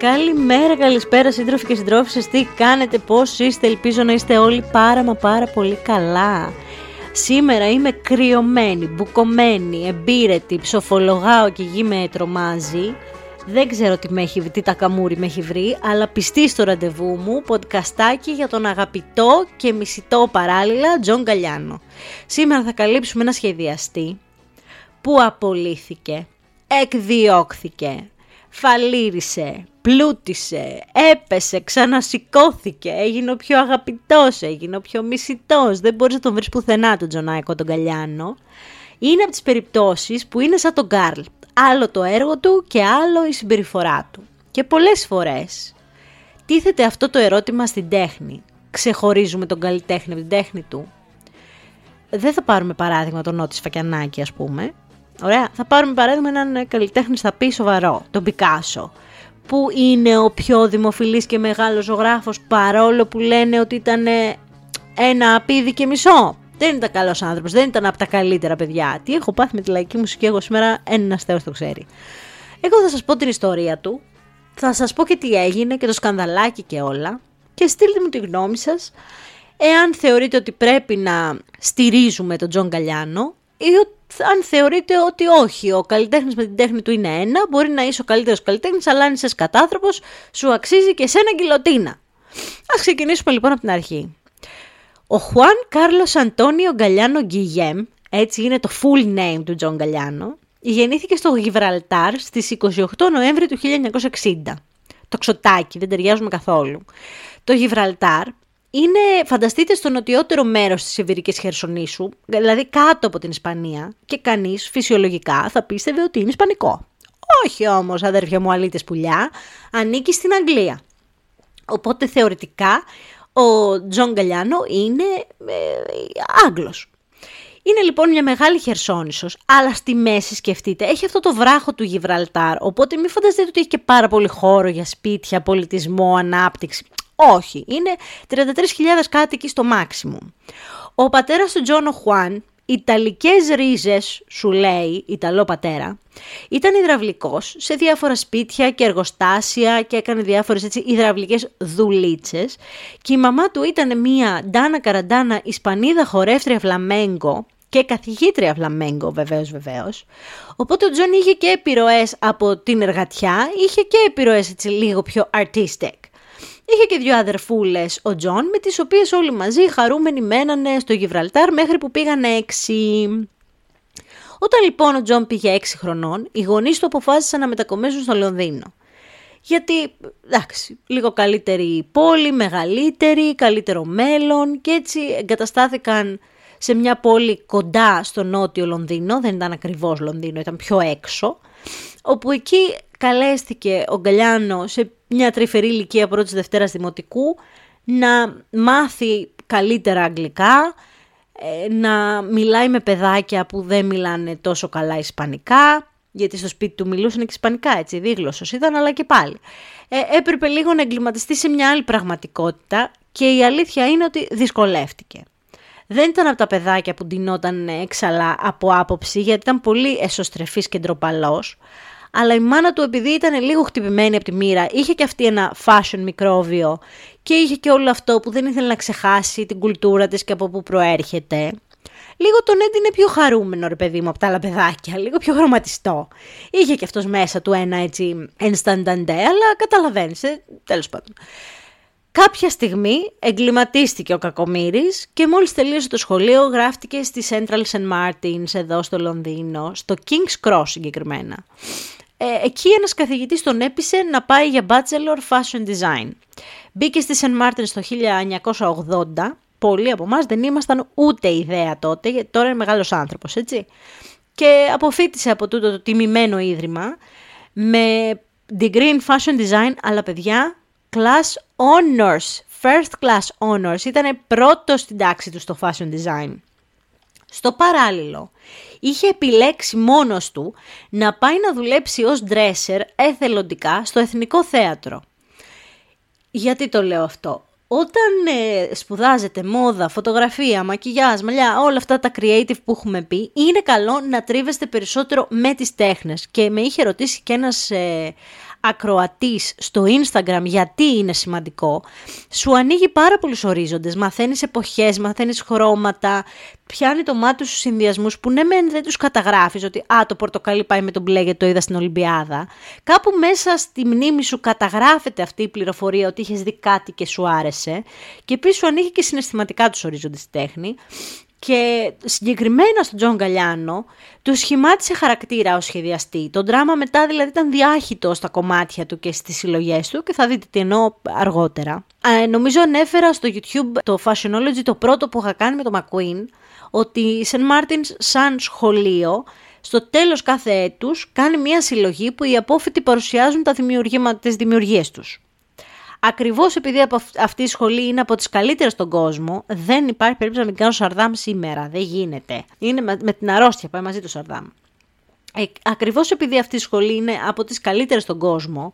Καλημέρα, καλησπέρα σύντροφοι και συντρόφισσες, τι κάνετε, πώς είστε, ελπίζω να είστε όλοι πάρα μα πάρα πολύ καλά. Σήμερα είμαι κρυωμένη, μπουκωμένη, εμπύρετη, ψοφολογάω και η γη με τρομάζει. Δεν ξέρω τι, με έχει, τι νταλκαμούρι με έχει βρει, αλλά πιστή στο ραντεβού μου, podcast-άκι για τον αγαπητό και μισητό παράλληλα Τζον Γκαλιάνο. Σήμερα θα καλύψουμε ένα σχεδιαστή που απολύθηκε, εκδιώχθηκε, φαλίρισε, πλούτησε, έπεσε, ξανασηκώθηκε, έγινε ο πιο αγαπητός, έγινε ο πιο μισητός, δεν μπορείς να τον βρεις πουθενά τον Τζονάκο τον Γκαλιάνο. Είναι από τις περιπτώσεις που είναι σαν τον Καρλ, άλλο το έργο του και άλλο η συμπεριφορά του. Και πολλές φορές τίθεται αυτό το ερώτημα στην τέχνη. Ξεχωρίζουμε τον καλλιτέχνη από την τέχνη του. Δεν θα πάρουμε παράδειγμα τον Νότι Φακιανάκη ας πούμε, Ωραία. Θα πάρουμε παράδειγμα έναν καλλιτέχνη θα πει σοβαρό, τον Πικάσο, που είναι ο πιο δημοφιλής και μεγάλος ζωγράφος παρόλο που λένε ότι ήταν ένα απίδι και μισό. Δεν ήταν καλός άνθρωπος, δεν ήταν από τα καλύτερα παιδιά. Τι έχω πάθει με τη λαϊκή μουσική εγώ σήμερα, ένας θεός το ξέρει. Εγώ θα σας πω την ιστορία του, θα σας πω και τι έγινε και το σκανδαλάκι και όλα και στείλτε μου τη γνώμη σας εάν θεωρείτε ότι πρέπει να στηρίζουμε τον Τζον Γκαλιάνο ή αν θεωρείτε ότι όχι, ο καλλιτέχνης με την τέχνη του είναι ένα, μπορεί να είσαι ο καλύτερος καλλιτέχνης, αλλά αν είσαι κατάνθρωπο, σου αξίζει και σένα γκιλοτίνα. Ας ξεκινήσουμε λοιπόν από την αρχή. Ο Χουάν Κάρλος Αντώνιο Γκαλιάνο Γκιγιέν, έτσι είναι το full name του Τζον Γκαλιάνο, γεννήθηκε στο Γιβραλτάρ στις 28 Νοέμβρη του 1960. Το τοξοτάκι, δεν ταιριάζουμε καθόλου. Το Γιβραλτάρ είναι, φανταστείτε, στο νοτιότερο μέρος της Ιβηρικής Χερσονήσου, δηλαδή κάτω από την Ισπανία, και κανείς φυσιολογικά θα πίστευε ότι είναι Ισπανικό. Όχι όμως, αδέρφια μου, αλήτες πουλιά, ανήκει στην Αγγλία. Οπότε θεωρητικά ο Τζον Γκαλιάνο είναι ε, Άγγλος. Είναι λοιπόν μια μεγάλη χερσόνησος, αλλά στη μέση σκεφτείτε, έχει αυτό το βράχο του Γιβραλτάρ, οπότε μην φανταστείτε ότι έχει και πάρα πολύ χώρο για σπίτια, πολιτισμό, ανάπτυξη. Όχι, είναι 33.000 κάτοικοι στο maximum. Ο πατέρας του Τζον, ο Χουάν, Ιταλικές ρίζες, σου λέει, Ιταλό πατέρα, ήταν υδραυλικός σε διάφορα σπίτια και εργοστάσια και έκανε διάφορες έτσι υδραυλικές δουλίτσες και η μαμά του ήταν μια νταρντανοκαραντάνα Ισπανίδα χορεύτρια φλαμέγκο και καθηγήτρια φλαμέγκο βεβαίως βεβαίως. Οπότε ο Τζον είχε και επιρροές από την εργατιά, είχε και επιρροές έτσι λίγο πιο artistic. Είχε και δύο αδερφούλες ο Τζον, με τις οποίες όλοι μαζί χαρούμενοι μένανε στο Γιβραλτάρ μέχρι που πήγαν έξι. Όταν λοιπόν ο Τζον πήγε έξι χρονών, οι γονείς του αποφάσισαν να μετακομίσουν στο Λονδίνο. Γιατί, εντάξει, λίγο καλύτερη πόλη, μεγαλύτερη, καλύτερο μέλλον και έτσι εγκαταστάθηκαν σε μια πόλη κοντά στο νότιο Λονδίνο, δεν ήταν ακριβώς Λονδίνο, ήταν πιο έξω, όπου εκεί καλέστηκε ο Γκαλιάνος σε μια τρυφερή ηλικία πρώτης Δευτέρας Δημοτικού να μάθει καλύτερα αγγλικά, ε, να μιλάει με παιδάκια που δεν μιλάνε τόσο καλά ισπανικά, γιατί στο σπίτι του μιλούσαν και ισπανικά έτσι, δίγλωσσος ήταν, αλλά και πάλι. Ε, έπρεπε λίγο να εγκληματιστεί σε μια άλλη πραγματικότητα και η αλήθεια είναι ότι δυσκολεύτηκε. Δεν ήταν από τα παιδάκια που ντυνόταν έξαλα από άποψη, γιατί ήταν πολύ εσωστρεφής και ντροπαλός, αλλά η μάνα του επειδή ήταν λίγο χτυπημένη από τη μοίρα, είχε και αυτή ένα fashion μικρόβιο και είχε και όλο αυτό που δεν ήθελε να ξεχάσει την κουλτούρα της και από πού προέρχεται. Λίγο τον έντυνε πιο χαρούμενο ρε παιδί μου από τα άλλα παιδάκια, λίγο πιο χρωματιστό. Είχε και αυτός μέσα του ένα έτσι ενστανταντέ, αλλά καταλαβαίνεις, ε, τέλος πάντων. Κάποια στιγμή εγκληματίστηκε ο Κακομύρης και μόλις τελείωσε το σχολείο γράφτηκε στη Central St. Martins εδώ στο Λονδίνο, στο King's Cross συγκεκριμένα. Ε, εκεί ένας καθηγητής τον έπεισε να πάει για Bachelor Fashion Design. Μπήκε στη St. Martin το 1980. Πολλοί από εμάς δεν ήμασταν ούτε ιδέα τότε, γιατί τώρα είναι μεγάλος άνθρωπος, έτσι. Και αποφύτησε από τούτο το τιμημένο ίδρυμα με degree in fashion design, αλλά παιδιά, class honors, first class honors, ήταν πρώτος στην τάξη του στο fashion design. Στο παράλληλο, είχε επιλέξει μόνος του να πάει να δουλέψει ως dresser εθελοντικά στο Εθνικό Θέατρο. Γιατί το λέω αυτό; Όταν ε, σπουδάζετε μόδα, φωτογραφία, μακιγιάζ, μαλλιά, όλα αυτά τα creative που έχουμε πει, είναι καλό να τρίβεστε περισσότερο με τις τέχνες. Και με είχε ρωτήσει και ένας ε, ακροατής στο Instagram γιατί είναι σημαντικό, σου ανοίγει πάρα πολλούς ορίζοντες, μαθαίνεις εποχές, μαθαίνεις χρώματα, πιάνει το μάτι σου συνδυασμούς που ναι μεν δεν τους καταγράφεις ότι α το πορτοκαλί πάει με το μπλε γιατί το είδα στην Ολυμπιάδα. Κάπου μέσα στη μνήμη σου καταγράφεται αυτή η πληροφορία ότι είχες δει κάτι και σου άρεσε και επίσης σου ανοίγει και συναισθηματικά τους ορίζοντες τέχνη και συγκεκριμένα στον Τζον Γκαλιάνο του σχημάτισε χαρακτήρα ως σχεδιαστή. Το δράμα μετά δηλαδή ήταν διάχυτο στα κομμάτια του και στις συλλογές του και θα δείτε τι εννοώ αργότερα. Ε, νομίζω ανέφερα στο YouTube το Fashionology το πρώτο που είχα κάνει με το McQueen ότι η St. Martin's σαν σχολείο στο τέλος κάθε έτους κάνει μια συλλογή που οι απόφοιτοι παρουσιάζουν τα δημιουργήματα, τις δημιουργίες τους. Ακριβώς επειδή από αυτή η σχολή είναι από τις καλύτερες στον κόσμο, δεν υπάρχει περίπτωση να μην κάνω Σαρδάμ σήμερα. Δεν γίνεται. Είναι με, την αρρώστια, πάει μαζί του Σαρδάμ. Ε, Ακριβώς επειδή αυτή η σχολή είναι από τις καλύτερες στον κόσμο,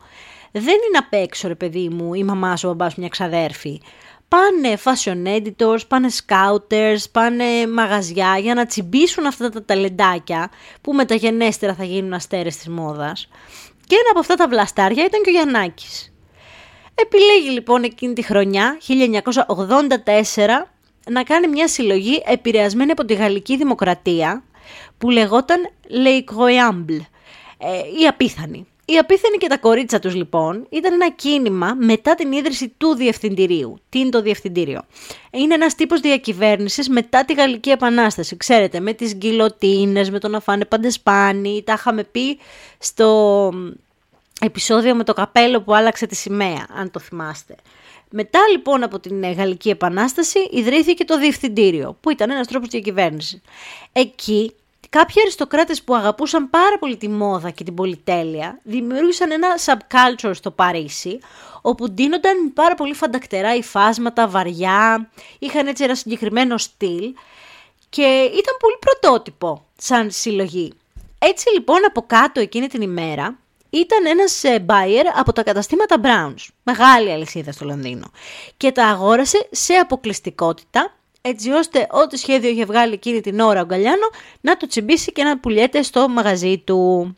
δεν είναι απ' έξω, ρε παιδί μου, η μαμά σου, ο μπαμπάς μια ξαδέρφη. Πάνε fashion editors, πάνε scouters, πάνε μαγαζιά για να τσιμπήσουν αυτά τα ταλεντάκια που μεταγενέστερα θα γίνουν αστέρες της μόδας. Και ένα από αυτά τα βλαστάρια ήταν και ο Γιαννάκης. Επιλέγει λοιπόν εκείνη τη χρονιά, 1984, να κάνει μια συλλογή επηρεασμένη από τη Γαλλική Δημοκρατία που λεγόταν Le Incroyable, ε, η απίθανη. Η απίθανη και τα κορίτσα τους λοιπόν ήταν ένα κίνημα μετά την ίδρυση του Διευθυντηρίου. Τι είναι το Διευθυντήριο; Είναι ένας τύπος διακυβέρνησης μετά τη Γαλλική Επανάσταση. Ξέρετε, με τις γκυλοτίνες, με το να φάνε παντεσπάνι, τα είχαμε πει στο επεισόδιο με το καπέλο που άλλαξε τη σημαία, αν το θυμάστε. Μετά λοιπόν από την ε, Γαλλική Επανάσταση ιδρύθηκε το Διευθυντήριο, που ήταν ένας τρόπος διακυβέρνηση. Εκεί κάποιοι αριστοκράτες που αγαπούσαν πάρα πολύ τη μόδα και την πολυτέλεια δημιούργησαν ένα subculture στο Παρίσι, όπου ντύνονταν πάρα πολύ φαντακτερά υφάσματα, βαριά, είχαν έτσι ένα συγκεκριμένο στυλ και ήταν πολύ πρωτότυπο σαν συλλογή. Έτσι λοιπόν από κάτω εκείνη την ημέρα ήταν ένας ε, buyer από τα καταστήματα Browns, μεγάλη αλυσίδα στο Λονδίνο, και τα αγόρασε σε αποκλειστικότητα, έτσι ώστε ό,τι σχέδιο είχε βγάλει εκείνη την ώρα ο Γκαλιάνο να το τσιμπήσει και να πουλιέται στο μαγαζί του.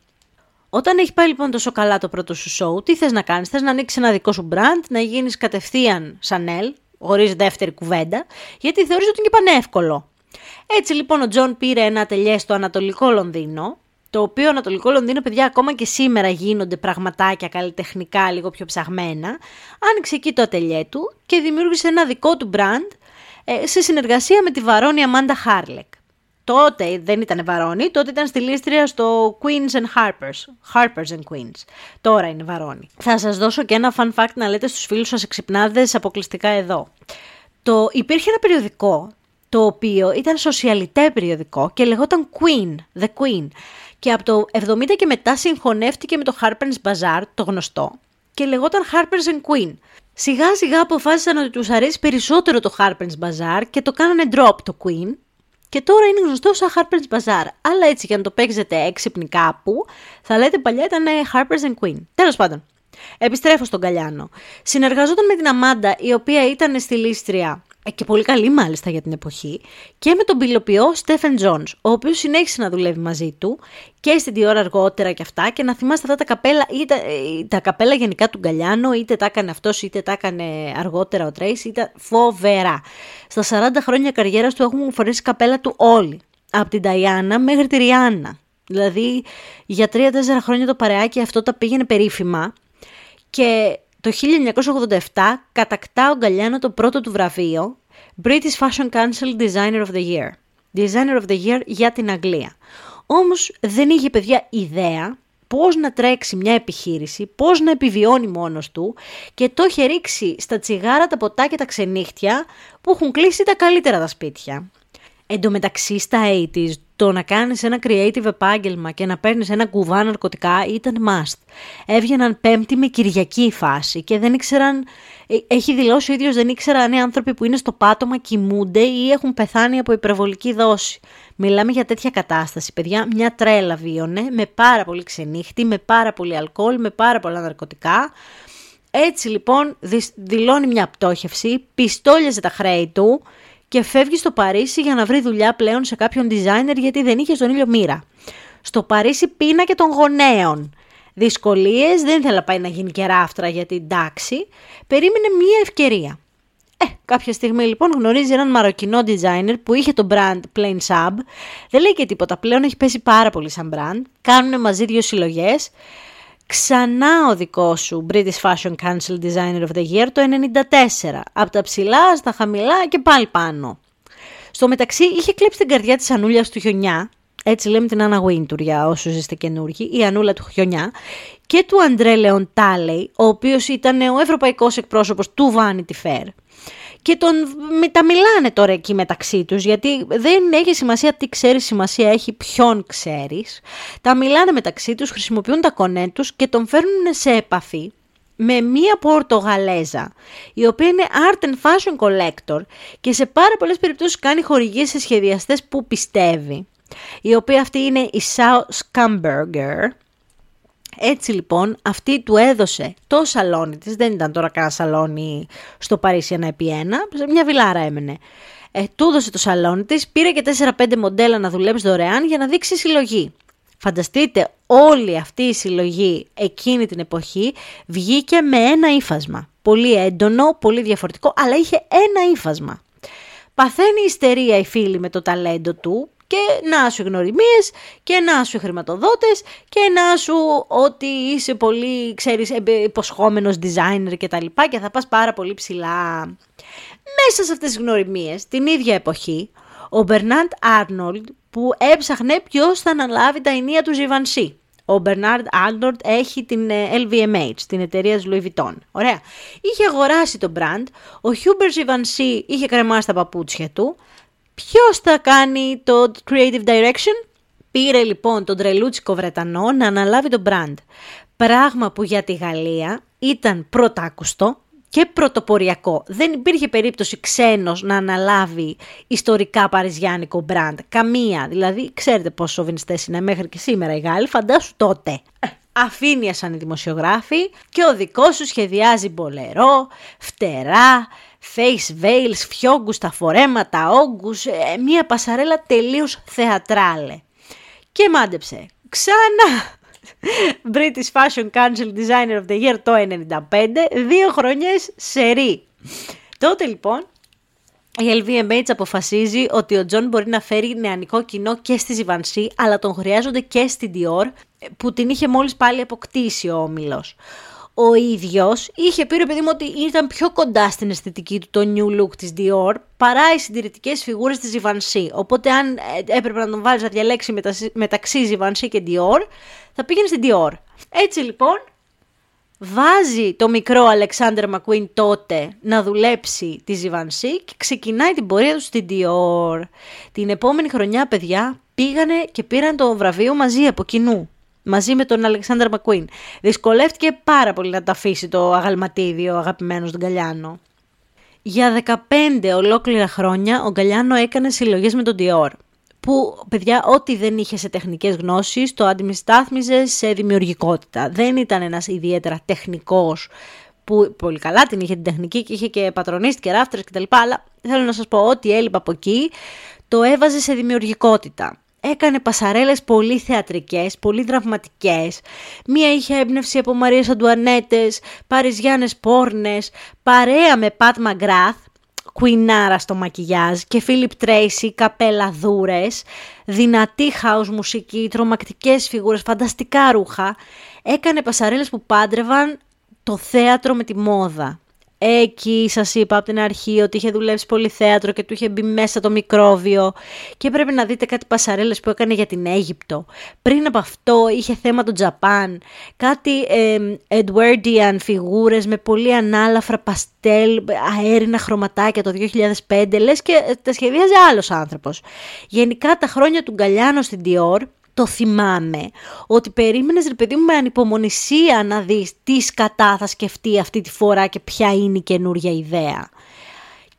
Όταν έχει πάει λοιπόν τόσο καλά το πρώτο σου show, τι θες να κάνεις, θες να ανοίξεις ένα δικό σου brand, να γίνεις κατευθείαν Chanel, χωρίς δεύτερη κουβέντα, γιατί θεωρείς ότι είναι πανεύκολο. Έτσι λοιπόν ο Τζον πήρε ένα ατελιέ στο Ανατολικό Λονδίνο, το οποίο Ανατολικό Λονδίνο, παιδιά, ακόμα και σήμερα γίνονται πραγματάκια καλλιτεχνικά λίγο πιο ψαγμένα, άνοιξε εκεί το ατελιέ του και δημιούργησε ένα δικό του brand ε, σε συνεργασία με τη Βαρόνη Αμάντα Χάρλεκ. Τότε δεν ήταν Βαρόνη, τότε ήταν στυλίστρια στο Queens and Harpers, Harpers and Queens. Τώρα είναι Βαρόνη. Θα σας δώσω και ένα fun fact να λέτε στους φίλους σας εξυπνάδες αποκλειστικά εδώ. Το, υπήρχε ένα περιοδικό, το οποίο ήταν socialite περιοδικό και λεγόταν Queen, The Queen και από το 70 και μετά συγχωνεύτηκε με το Harper's Bazaar, το γνωστό, και λεγόταν Harper's and Queen. Σιγά σιγά αποφάσισαν ότι τους αρέσει περισσότερο το Harper's Bazaar και το κάνανε drop το Queen και τώρα είναι γνωστό σαν Harper's Bazaar. Αλλά έτσι για να το παίξετε έξυπνοι κάπου, θα λέτε παλιά ήταν Harper's and Queen. Τέλος πάντων, επιστρέφω στον Καλιάνο. Συνεργαζόταν με την Αμάντα, η οποία ήταν στη Λίστρια ε, και πολύ καλή μάλιστα για την εποχή, και με τον πυλοποιό Στέφεν Τζόνς, ο οποίος συνέχισε να δουλεύει μαζί του και στην ώρα αργότερα και αυτά και να θυμάστε αυτά τα καπέλα, είτε, ε, τα καπέλα γενικά του Γκαλιάνο, είτε τα έκανε αυτός είτε τα έκανε αργότερα ο Τρέις, ήταν φοβερά. Στα 40 χρόνια καριέρας του έχουν φορέσει καπέλα του όλοι, από την Ταϊάννα μέχρι τη Ριάννα. Δηλαδή για 3-4 χρόνια το παρεάκι αυτό τα πήγαινε περίφημα και το 1987 κατακτά ο Γκαλιάνο το πρώτο του βραβείο British Fashion Council Designer of the Year. Designer of the Year για την Αγγλία. Όμως δεν είχε παιδιά ιδέα πώς να τρέξει μια επιχείρηση, πώς να επιβιώνει μόνος του και το είχε ρίξει στα τσιγάρα, τα ποτά και τα ξενύχτια που έχουν κλείσει τα καλύτερα τα σπίτια. Εν τω μεταξύ στα 80's το να κάνεις ένα creative επάγγελμα και να παίρνεις ένα κουβά ναρκωτικά ήταν must. Έβγαιναν πέμπτη με Κυριακή φάση και δεν ήξεραν, ε, έχει δηλώσει ο ίδιος δεν ήξερα αν οι άνθρωποι που είναι στο πάτωμα κοιμούνται ή έχουν πεθάνει από υπερβολική δόση. Μιλάμε για τέτοια κατάσταση, παιδιά, μια τρέλα βίωνε με πάρα πολύ ξενύχτη, με πάρα πολύ αλκοόλ, με πάρα πολλά ναρκωτικά. Έτσι λοιπόν δηλώνει μια πτώχευση, πιστόλιαζε τα χρέη του, και φεύγεις στο Παρίσι για να βρει δουλειά πλέον σε κάποιον designer γιατί δεν είχε στον ήλιο μοίρα. Στο Παρίσι πίνα και των γονέων. δυσκολίες, δεν ήθελα πάει να γίνει και ράφτρα γιατί εντάξει, περίμενε μία ευκαιρία. Ε, κάποια στιγμή λοιπόν γνωρίζει έναν μαροκινό designer που είχε το brand Plain Sub. Δεν λέει και τίποτα πλέον, έχει πέσει πάρα πολύ σαν brand. Κάνουν μαζί δύο συλλογές. Ξανά ο δικός σου British Fashion Council Designer of the Year το 94. Από τα ψηλά στα χαμηλά και πάλι πάνω. Στο μεταξύ είχε κλέψει την καρδιά της Ανούλιας του Χιονιά, έτσι λέμε την Άννα Wintour για όσους είστε καινούργοι, η Ανούλα του Χιονιά, και του Αντρέ Λεον Τάλεϊ, ο οποίος ήταν ο ευρωπαϊκός εκπρόσωπος του Vanity Fair και τον, τα μιλάνε τώρα εκεί μεταξύ τους γιατί δεν έχει σημασία τι ξέρεις, σημασία έχει ποιον ξέρεις. Τα μιλάνε μεταξύ τους, χρησιμοποιούν τα κονέ τους και τον φέρνουν σε επαφή με μία Πορτογαλέζα, η οποία είναι art and fashion collector και σε πάρα πολλές περιπτώσεις κάνει χορηγίες σε σχεδιαστές που πιστεύει. Η οποία αυτή είναι η Sao Scamberger, έτσι λοιπόν αυτή του έδωσε το σαλόνι της, δεν ήταν τώρα κανένα σαλόνι στο Παρίσι ένα επί ένα, μια βιλάρα έμενε. Ε, του έδωσε το σαλόνι της, πήρε και 4-5 μοντέλα να δουλέψει δωρεάν για να δείξει συλλογή. Φανταστείτε όλη αυτή η συλλογή εκείνη την εποχή βγήκε με ένα ύφασμα. Πολύ έντονο, πολύ διαφορετικό, αλλά είχε ένα ύφασμα. Παθαίνει ιστερία η φίλη με το ταλέντο του, και να σου γνωριμίες και να σου χρηματοδότες και να σου ότι είσαι πολύ, ξέρεις, υποσχόμενος designer και τα λοιπά και θα πας πάρα πολύ ψηλά. Μέσα σε αυτές τις γνωριμίες, την ίδια εποχή, ο Μπερνάντ Άρνολντ που έψαχνε ποιος θα αναλάβει τα ενία του Givenchy. Ο Μπερνάρντ Άρνολντ έχει την LVMH, την εταιρεία της Louis Vuitton. Ωραία. Είχε αγοράσει το brand, ο Hubert Givenchy είχε κρεμάσει τα παπούτσια του, Ποιος θα κάνει το creative direction? Πήρε λοιπόν τον τρελούτσικο Βρετανό να αναλάβει το brand. Πράγμα που για τη Γαλλία ήταν πρωτάκουστο και πρωτοποριακό. Δεν υπήρχε περίπτωση ξένος να αναλάβει ιστορικά παριζιάνικο brand. Καμία. Δηλαδή, ξέρετε πόσο σοβινιστές είναι μέχρι και σήμερα οι Γάλλοι, φαντάσου τότε. Αφήνει σαν οι δημοσιογράφοι και ο δικός σου σχεδιάζει μπολερό, φτερά, face veils, φιόγκους στα φορέματα, όγκους, ε, μια πασαρέλα τελείως θεατράλε. Και μάντεψε, ξανά British Fashion Council Designer of the Year το 95, δύο χρονιές σερί. Τότε λοιπόν η LVMH αποφασίζει ότι ο Τζον μπορεί να φέρει νεανικό κοινό και στη Givenchy, αλλά τον χρειάζονται και στη Dior, που την είχε μόλις πάλι αποκτήσει ο όμιλος ο ίδιος είχε πει ρε παιδί μου ότι ήταν πιο κοντά στην αισθητική του το new look της Dior παρά οι συντηρητικές φιγούρες της Givenchy. Οπότε αν ε, έπρεπε να τον βάλεις να διαλέξει μεταξύ Givenchy και Dior, θα πήγαινε στην Dior. Έτσι λοιπόν, βάζει το μικρό Alexander McQueen τότε να δουλέψει τη Givenchy και ξεκινάει την πορεία του στην Dior. Την επόμενη χρονιά, παιδιά, πήγανε και πήραν το βραβείο μαζί από κοινού μαζί με τον Αλεξάνδρα Μακουίν. Δυσκολεύτηκε πάρα πολύ να τα αφήσει το αγαλματίδιο αγαπημένος στον Γκαλιάνο. Για 15 ολόκληρα χρόνια ο Γκαλιάνο έκανε συλλογές με τον Dior που παιδιά ό,τι δεν είχε σε τεχνικές γνώσεις το αντιμιστάθμιζε σε δημιουργικότητα. Δεν ήταν ένας ιδιαίτερα τεχνικός που πολύ καλά την είχε την τεχνική και είχε και πατρονίστη και ράφτρες κτλ. Αλλά θέλω να σας πω ότι έλειπα από εκεί το έβαζε σε δημιουργικότητα έκανε πασαρέλες πολύ θεατρικές, πολύ δραματικές. Μία είχε έμπνευση από Μαρίες Αντουανέτες, Παριζιάνες Πόρνες, παρέα με Πατ Μαγκράθ, κουινάρα στο μακιγιάζ και Φίλιπ Τρέισι, καπέλα δούρες, δυνατή χάους μουσική, τρομακτικές φιγούρες, φανταστικά ρούχα. Έκανε πασαρέλες που πάντρευαν το θέατρο με τη μόδα. Εκεί σας είπα από την αρχή ότι είχε δουλέψει πολύ θέατρο και του είχε μπει μέσα το μικρόβιο και πρέπει να δείτε κάτι πασαρέλες που έκανε για την Αίγυπτο. Πριν από αυτό είχε θέμα το Τζαπάν, κάτι ε, Edwardian φιγούρες με πολύ ανάλαφρα παστέλ, αέρινα χρωματάκια το 2005, λες και τα σχεδίαζε άλλος άνθρωπος. Γενικά τα χρόνια του Γκαλιάνο στην Dior το θυμάμαι ότι περίμενες ρε παιδί μου με ανυπομονησία να δεις τι σκατά θα σκεφτεί αυτή τη φορά και ποια είναι η καινούρια ιδέα.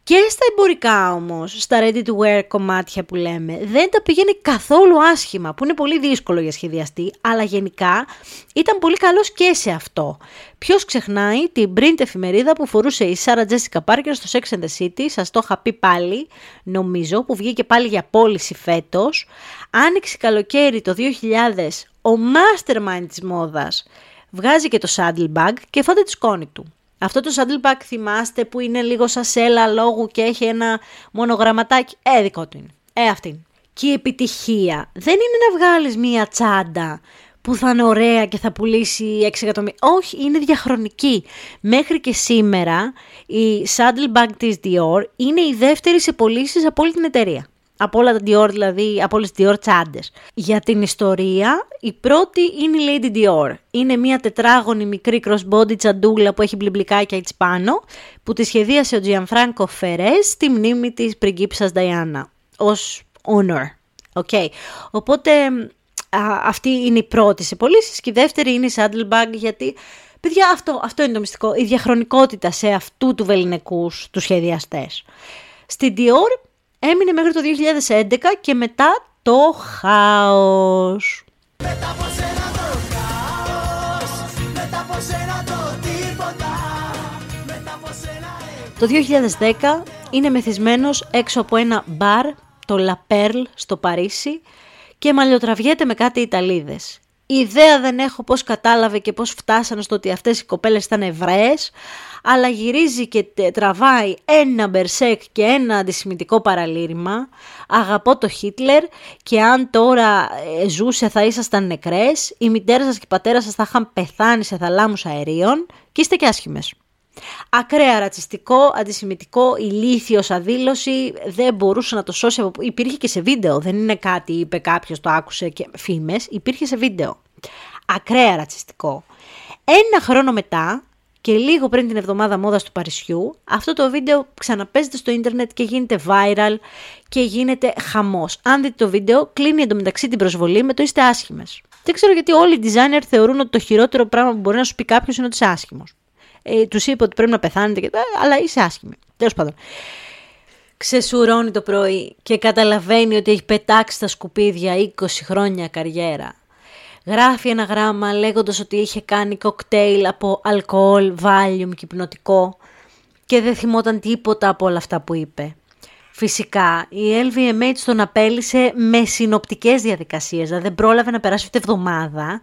Και στα εμπορικά όμως, στα ready to wear κομμάτια που λέμε, δεν τα πηγαίνει καθόλου άσχημα, που είναι πολύ δύσκολο για σχεδιαστή, αλλά γενικά ήταν πολύ καλός και σε αυτό. Ποιος ξεχνάει την print εφημερίδα που φορούσε η Σάρα Τζέσικα Πάρκερ στο Sex and the City, σας το είχα πει πάλι, νομίζω, που βγήκε πάλι για πώληση φέτος. Άνοιξε καλοκαίρι το 2000, ο mastermind της μόδας βγάζει και το saddlebag και φάτε τη σκόνη του. Αυτό το saddleback θυμάστε που είναι λίγο σαν σέλα λόγου και έχει ένα μονογραμματάκι; Ε, δικό του είναι. Ε, αυτή. Και η επιτυχία δεν είναι να βγάλεις μία τσάντα που θα είναι ωραία και θα πουλήσει 6 εκατομμύρια. Όχι, είναι διαχρονική. Μέχρι και σήμερα η saddlebag της Dior είναι η δεύτερη σε πωλήσεις από όλη την εταιρεία από όλα τα Dior, δηλαδή από όλες τις Dior τσάντες. Για την ιστορία, η πρώτη είναι η Lady Dior. Είναι μια τετράγωνη μικρή crossbody τσαντούλα που έχει μπλιμπλικάκια έτσι πάνω, που τη σχεδίασε ο Gianfranco Ferres στη μνήμη της πριγκίψας Diana, ως honor. Okay. Οπότε αυτή είναι η πρώτη σε πωλήσεις και η δεύτερη είναι η Saddlebag γιατί Παιδιά, αυτό, αυτό είναι το μυστικό. Η διαχρονικότητα σε αυτού του βεληνικούς τους σχεδιαστές. Στην Dior έμεινε μέχρι το 2011 και μετά το χάος. το Το 2010 είναι μεθυσμένος έξω από ένα μπαρ, το La Perle στο Παρίσι και μαλλιοτραβιέται με κάτι Ιταλίδες. Ιδέα δεν έχω πώς κατάλαβε και πώς φτάσανε στο ότι αυτές οι κοπέλες ήταν Εβραίες, αλλά γυρίζει και τραβάει ένα μπερσέκ και ένα αντισημιτικό παραλήρημα. Αγαπώ το Χίτλερ και αν τώρα ε, ζούσε θα ήσασταν νεκρές, η μητέρα σας και η πατέρα σας θα είχαν πεθάνει σε θαλάμους αερίων και είστε και άσχημες. Ακραία ρατσιστικό, αντισημιτικό, ηλίθιος αδήλωση, δεν μπορούσε να το σώσει. Από... Υπήρχε και σε βίντεο, δεν είναι κάτι είπε κάποιος το άκουσε και φήμες, υπήρχε σε βίντεο. Ακραία ρατσιστικό. Ένα χρόνο μετά, και λίγο πριν την εβδομάδα μόδας του Παρισιού, αυτό το βίντεο ξαναπέζεται στο ίντερνετ και γίνεται viral και γίνεται χαμός. Αν δείτε το βίντεο, κλείνει εντωμεταξύ την προσβολή με το είστε άσχημες. Δεν ξέρω γιατί όλοι οι designer θεωρούν ότι το χειρότερο πράγμα που μπορεί να σου πει κάποιος είναι ότι είσαι άσχημος. Ε, τους είπε ότι πρέπει να πεθάνετε, και... αλλά είσαι άσχημη. Τέλος πάντων. Ξεσουρώνει το πρωί και καταλαβαίνει ότι έχει πετάξει στα σκουπίδια 20 χρόνια καριέρα γράφει ένα γράμμα λέγοντας ότι είχε κάνει κοκτέιλ από αλκοόλ, βάλιουμ και υπνοτικό και δεν θυμόταν τίποτα από όλα αυτά που είπε. Φυσικά, η LVMH τον απέλησε με συνοπτικές διαδικασίες, δηλαδή δεν πρόλαβε να περάσει ούτε εβδομάδα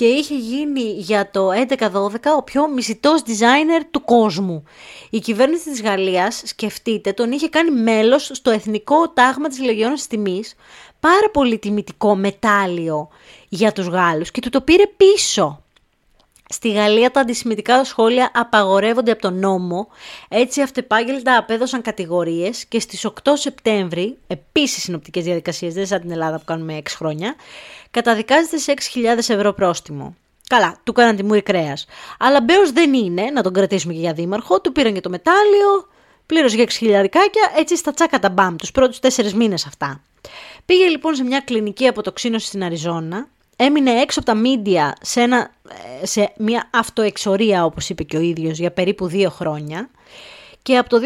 και είχε γίνει για το 11-12 ο πιο μισητός designer του κόσμου. Η κυβέρνηση της Γαλλίας, σκεφτείτε, τον είχε κάνει μέλος στο εθνικό τάγμα της Λεγιώνας Τιμής, πάρα πολύ τιμητικό μετάλλιο για τους Γάλλους και του το πήρε πίσω. Στη Γαλλία τα αντισημιτικά σχόλια απαγορεύονται από τον νόμο, έτσι αυτεπάγγελτα απέδωσαν κατηγορίες και στις 8 Σεπτέμβρη, επίσης συνοπτικές διαδικασίες, δεν σαν την Ελλάδα που κάνουμε 6 χρόνια, καταδικάζεται σε 6.000 ευρώ πρόστιμο. Καλά, του κάναν τη μούρη κρέας. Αλλά Μπέος δεν είναι, να τον κρατήσουμε και για δήμαρχο, του πήραν και το μετάλλιο, πλήρωσε για 6.000 έτσι στα τσάκα τα μπαμ, τους πρώτους 4 μήνες αυτά. Πήγε λοιπόν σε μια κλινική αποτοξίνωση στην Αριζόνα, έμεινε έξω από τα μίντια σε, ένα, ε, σε μια αυτοεξορία όπως είπε και ο ίδιος για περίπου δύο χρόνια και από το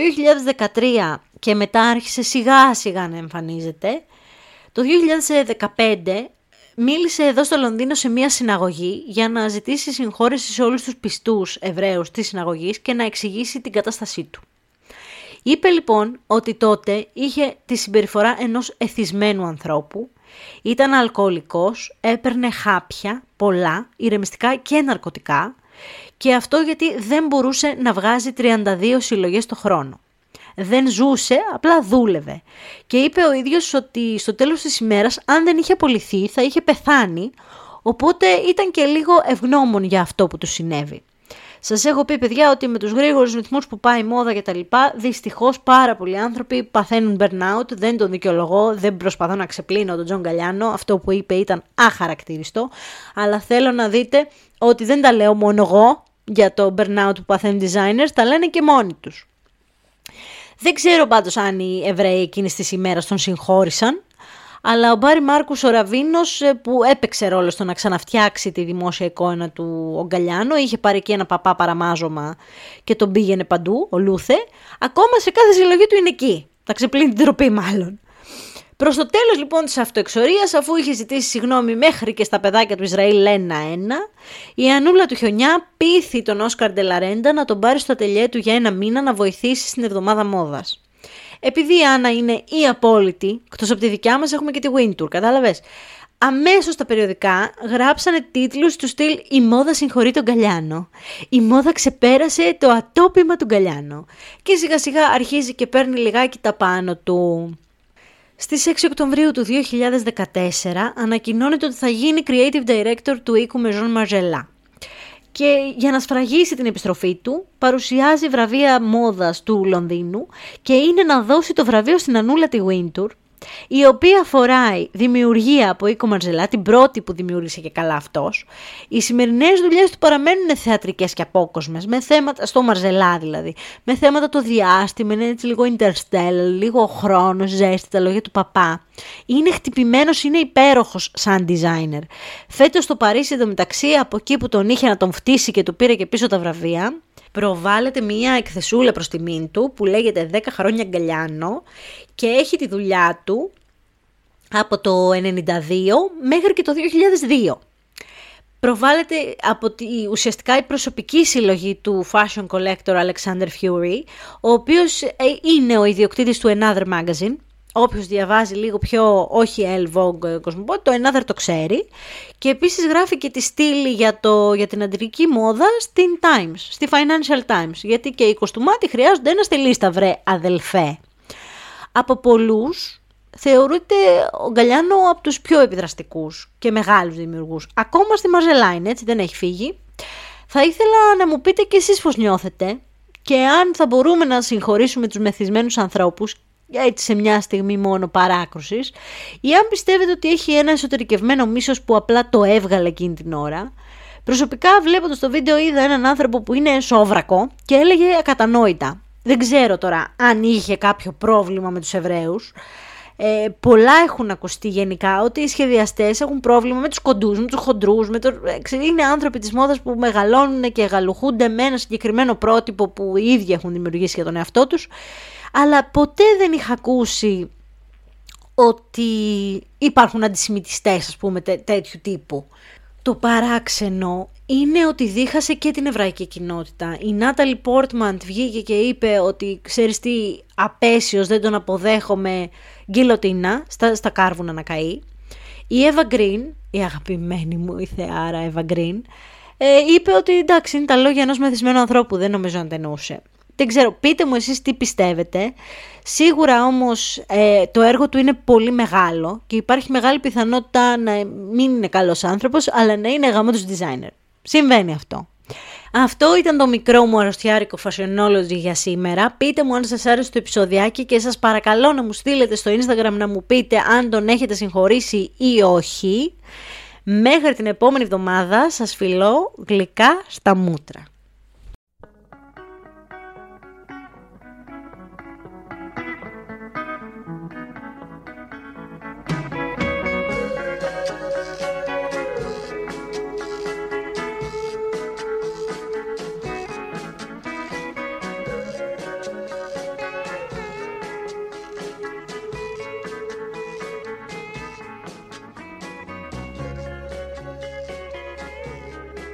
2013 και μετά άρχισε σιγά σιγά να εμφανίζεται. Το 2015 μίλησε εδώ στο Λονδίνο σε μια συναγωγή για να ζητήσει συγχώρεση σε όλους τους πιστούς Εβραίους της συναγωγής και να εξηγήσει την κατάστασή του. Είπε λοιπόν ότι τότε είχε τη συμπεριφορά ενός εθισμένου ανθρώπου, ήταν αλκοολικός, έπαιρνε χάπια, πολλά, ηρεμιστικά και ναρκωτικά και αυτό γιατί δεν μπορούσε να βγάζει 32 συλλογές το χρόνο. Δεν ζούσε, απλά δούλευε. Και είπε ο ίδιος ότι στο τέλος της ημέρας αν δεν είχε απολυθεί θα είχε πεθάνει, οπότε ήταν και λίγο ευγνώμων για αυτό που του συνέβη. Σας έχω πει, παιδιά, ότι με τους γρήγορους ρυθμούς που πάει η μόδα κτλ. Δυστυχώς πάρα πολλοί άνθρωποι παθαίνουν burnout. Δεν τον δικαιολογώ, δεν προσπαθώ να ξεπλύνω τον Τζον Γκαλιάνο. Αυτό που είπε ήταν αχαρακτήριστο. Αλλά θέλω να δείτε ότι δεν τα λέω μόνο εγώ για το burnout που παθαίνουν designers, τα λένε και μόνοι τους. Δεν ξέρω πάντως αν οι Εβραίοι εκείνης της ημέρας τον συγχώρησαν, αλλά ο Μπάρι Μάρκους ο Ραβίνος ε, που έπαιξε ρόλο στο να ξαναφτιάξει τη δημόσια εικόνα του ο Γκαλιάνο, είχε πάρει και ένα παπά παραμάζωμα και τον πήγαινε παντού, ο Λούθε, ακόμα σε κάθε συλλογή του είναι εκεί. Θα ξεπλύνει την τροπή μάλλον. Προς το τέλος λοιπόν της αυτοεξορίας, αφού είχε ζητήσει συγγνώμη μέχρι και στα παιδάκια του Ισραήλ ένα-ένα, η Ανούλα του Χιονιά πείθει τον Όσκαρ Ντελαρέντα να τον πάρει στο ατελιέ του για ένα μήνα να βοηθήσει στην εβδομάδα μόδας. Επειδή η Άννα είναι η απόλυτη, εκτός από τη δικιά μας έχουμε και τη Wintour, κατάλαβες; Αμέσως τα περιοδικά γράψανε τίτλους του στυλ Η μόδα συγχωρεί τον Γκαλιάνο. Η μόδα ξεπέρασε το ατόπιμα του Γκαλιάνο. Και σιγά σιγά αρχίζει και παίρνει λιγάκι τα πάνω του. Στις 6 Οκτωβρίου του 2014 ανακοινώνεται ότι θα γίνει Creative Director του οίκου Maison Margiela. Και για να σφραγίσει την επιστροφή του, παρουσιάζει βραβεία μόδας του Λονδίνου και είναι να δώσει το βραβείο στην Ανούλα τη Wintour, η οποία φοράει δημιουργία από Οίκο Μαρζελά, την πρώτη που δημιούργησε και καλά αυτός. Οι σημερινές δουλειές του παραμένουν θεατρικές και απόκοσμες, με θέματα, στο Μαρζελά δηλαδή, με θέματα το διάστημα, είναι έτσι λίγο interstellar, λίγο χρόνος, ζέστη, τα λόγια του παπά. Είναι χτυπημένος, είναι υπέροχος σαν designer. Φέτος στο Παρίσι εντωμεταξύ, από εκεί που τον είχε να τον φτύσει και του πήρε και πίσω τα βραβεία, προβάλλεται μια εκθεσούλα προς τιμήν του που λέγεται 10 χρόνια γκαλιάνο και έχει τη δουλειά του από το 92 μέχρι και το 2002. Προβάλλεται από τη, ουσιαστικά η προσωπική συλλογή του fashion collector Alexander Fury, ο οποίος ε, είναι ο ιδιοκτήτης του Another Magazine, Όποιος διαβάζει λίγο πιο, όχι El Vogue Cosmopolitan, το Another το ξέρει. Και επίσης γράφει και τη στήλη για, το, για την αντρική μόδα στην Times, στη Financial Times. Γιατί και οι κοστούμάτοι χρειάζονται ένα στη λίστα, βρε αδελφέ. Από πολλούς θεωρείται ο Γκαλιάνο από τους πιο επιδραστικούς και μεγάλους δημιουργούς. Ακόμα στη Μαζελάιν, έτσι δεν έχει φύγει. Θα ήθελα να μου πείτε και εσείς πώς νιώθετε και αν θα μπορούμε να συγχωρήσουμε τους μεθυσμένους ανθρώπους έτσι σε μια στιγμή μόνο παράκρουσης ή αν πιστεύετε ότι έχει ένα εσωτερικευμένο μίσος που απλά το έβγαλε εκείνη την ώρα. Προσωπικά βλέποντας το βίντεο είδα έναν άνθρωπο που είναι σόβρακο και έλεγε ακατανόητα. Δεν ξέρω τώρα αν είχε κάποιο πρόβλημα με τους Εβραίους. Ε, πολλά έχουν ακουστεί γενικά ότι οι σχεδιαστές έχουν πρόβλημα με τους κοντούς, με τους χοντρούς, με το, είναι άνθρωποι της μόδας που μεγαλώνουν και γαλουχούνται με ένα συγκεκριμένο πρότυπο που οι ίδιοι έχουν δημιουργήσει για τον εαυτό τους αλλά ποτέ δεν είχα ακούσει ότι υπάρχουν αντισημιτιστές, ας πούμε, τέτοιου τύπου. Το παράξενο είναι ότι δίχασε και την εβραϊκή κοινότητα. Η Νάταλι Πόρτμαντ βγήκε και είπε ότι ξέρεις τι απέσιος δεν τον αποδέχομαι γκυλοτίνα στα, στα κάρβουνα να καεί. Η Εύα Γκριν, η αγαπημένη μου η θεάρα Εύα Γκριν, ε, είπε ότι εντάξει είναι τα λόγια ενός μεθυσμένου ανθρώπου, δεν νομίζω να τενούσε. Δεν ξέρω, πείτε μου εσείς τι πιστεύετε. Σίγουρα όμως ε, το έργο του είναι πολύ μεγάλο και υπάρχει μεγάλη πιθανότητα να μην είναι καλός άνθρωπος, αλλά να είναι γάμος του designer. Συμβαίνει αυτό. Αυτό ήταν το μικρό μου αρρωστιάρικο Fashionology για σήμερα. Πείτε μου αν σας άρεσε το επεισοδιάκι και σας παρακαλώ να μου στείλετε στο Instagram να μου πείτε αν τον έχετε συγχωρήσει ή όχι. Μέχρι την επόμενη εβδομάδα σας φιλώ γλυκά στα μούτρα.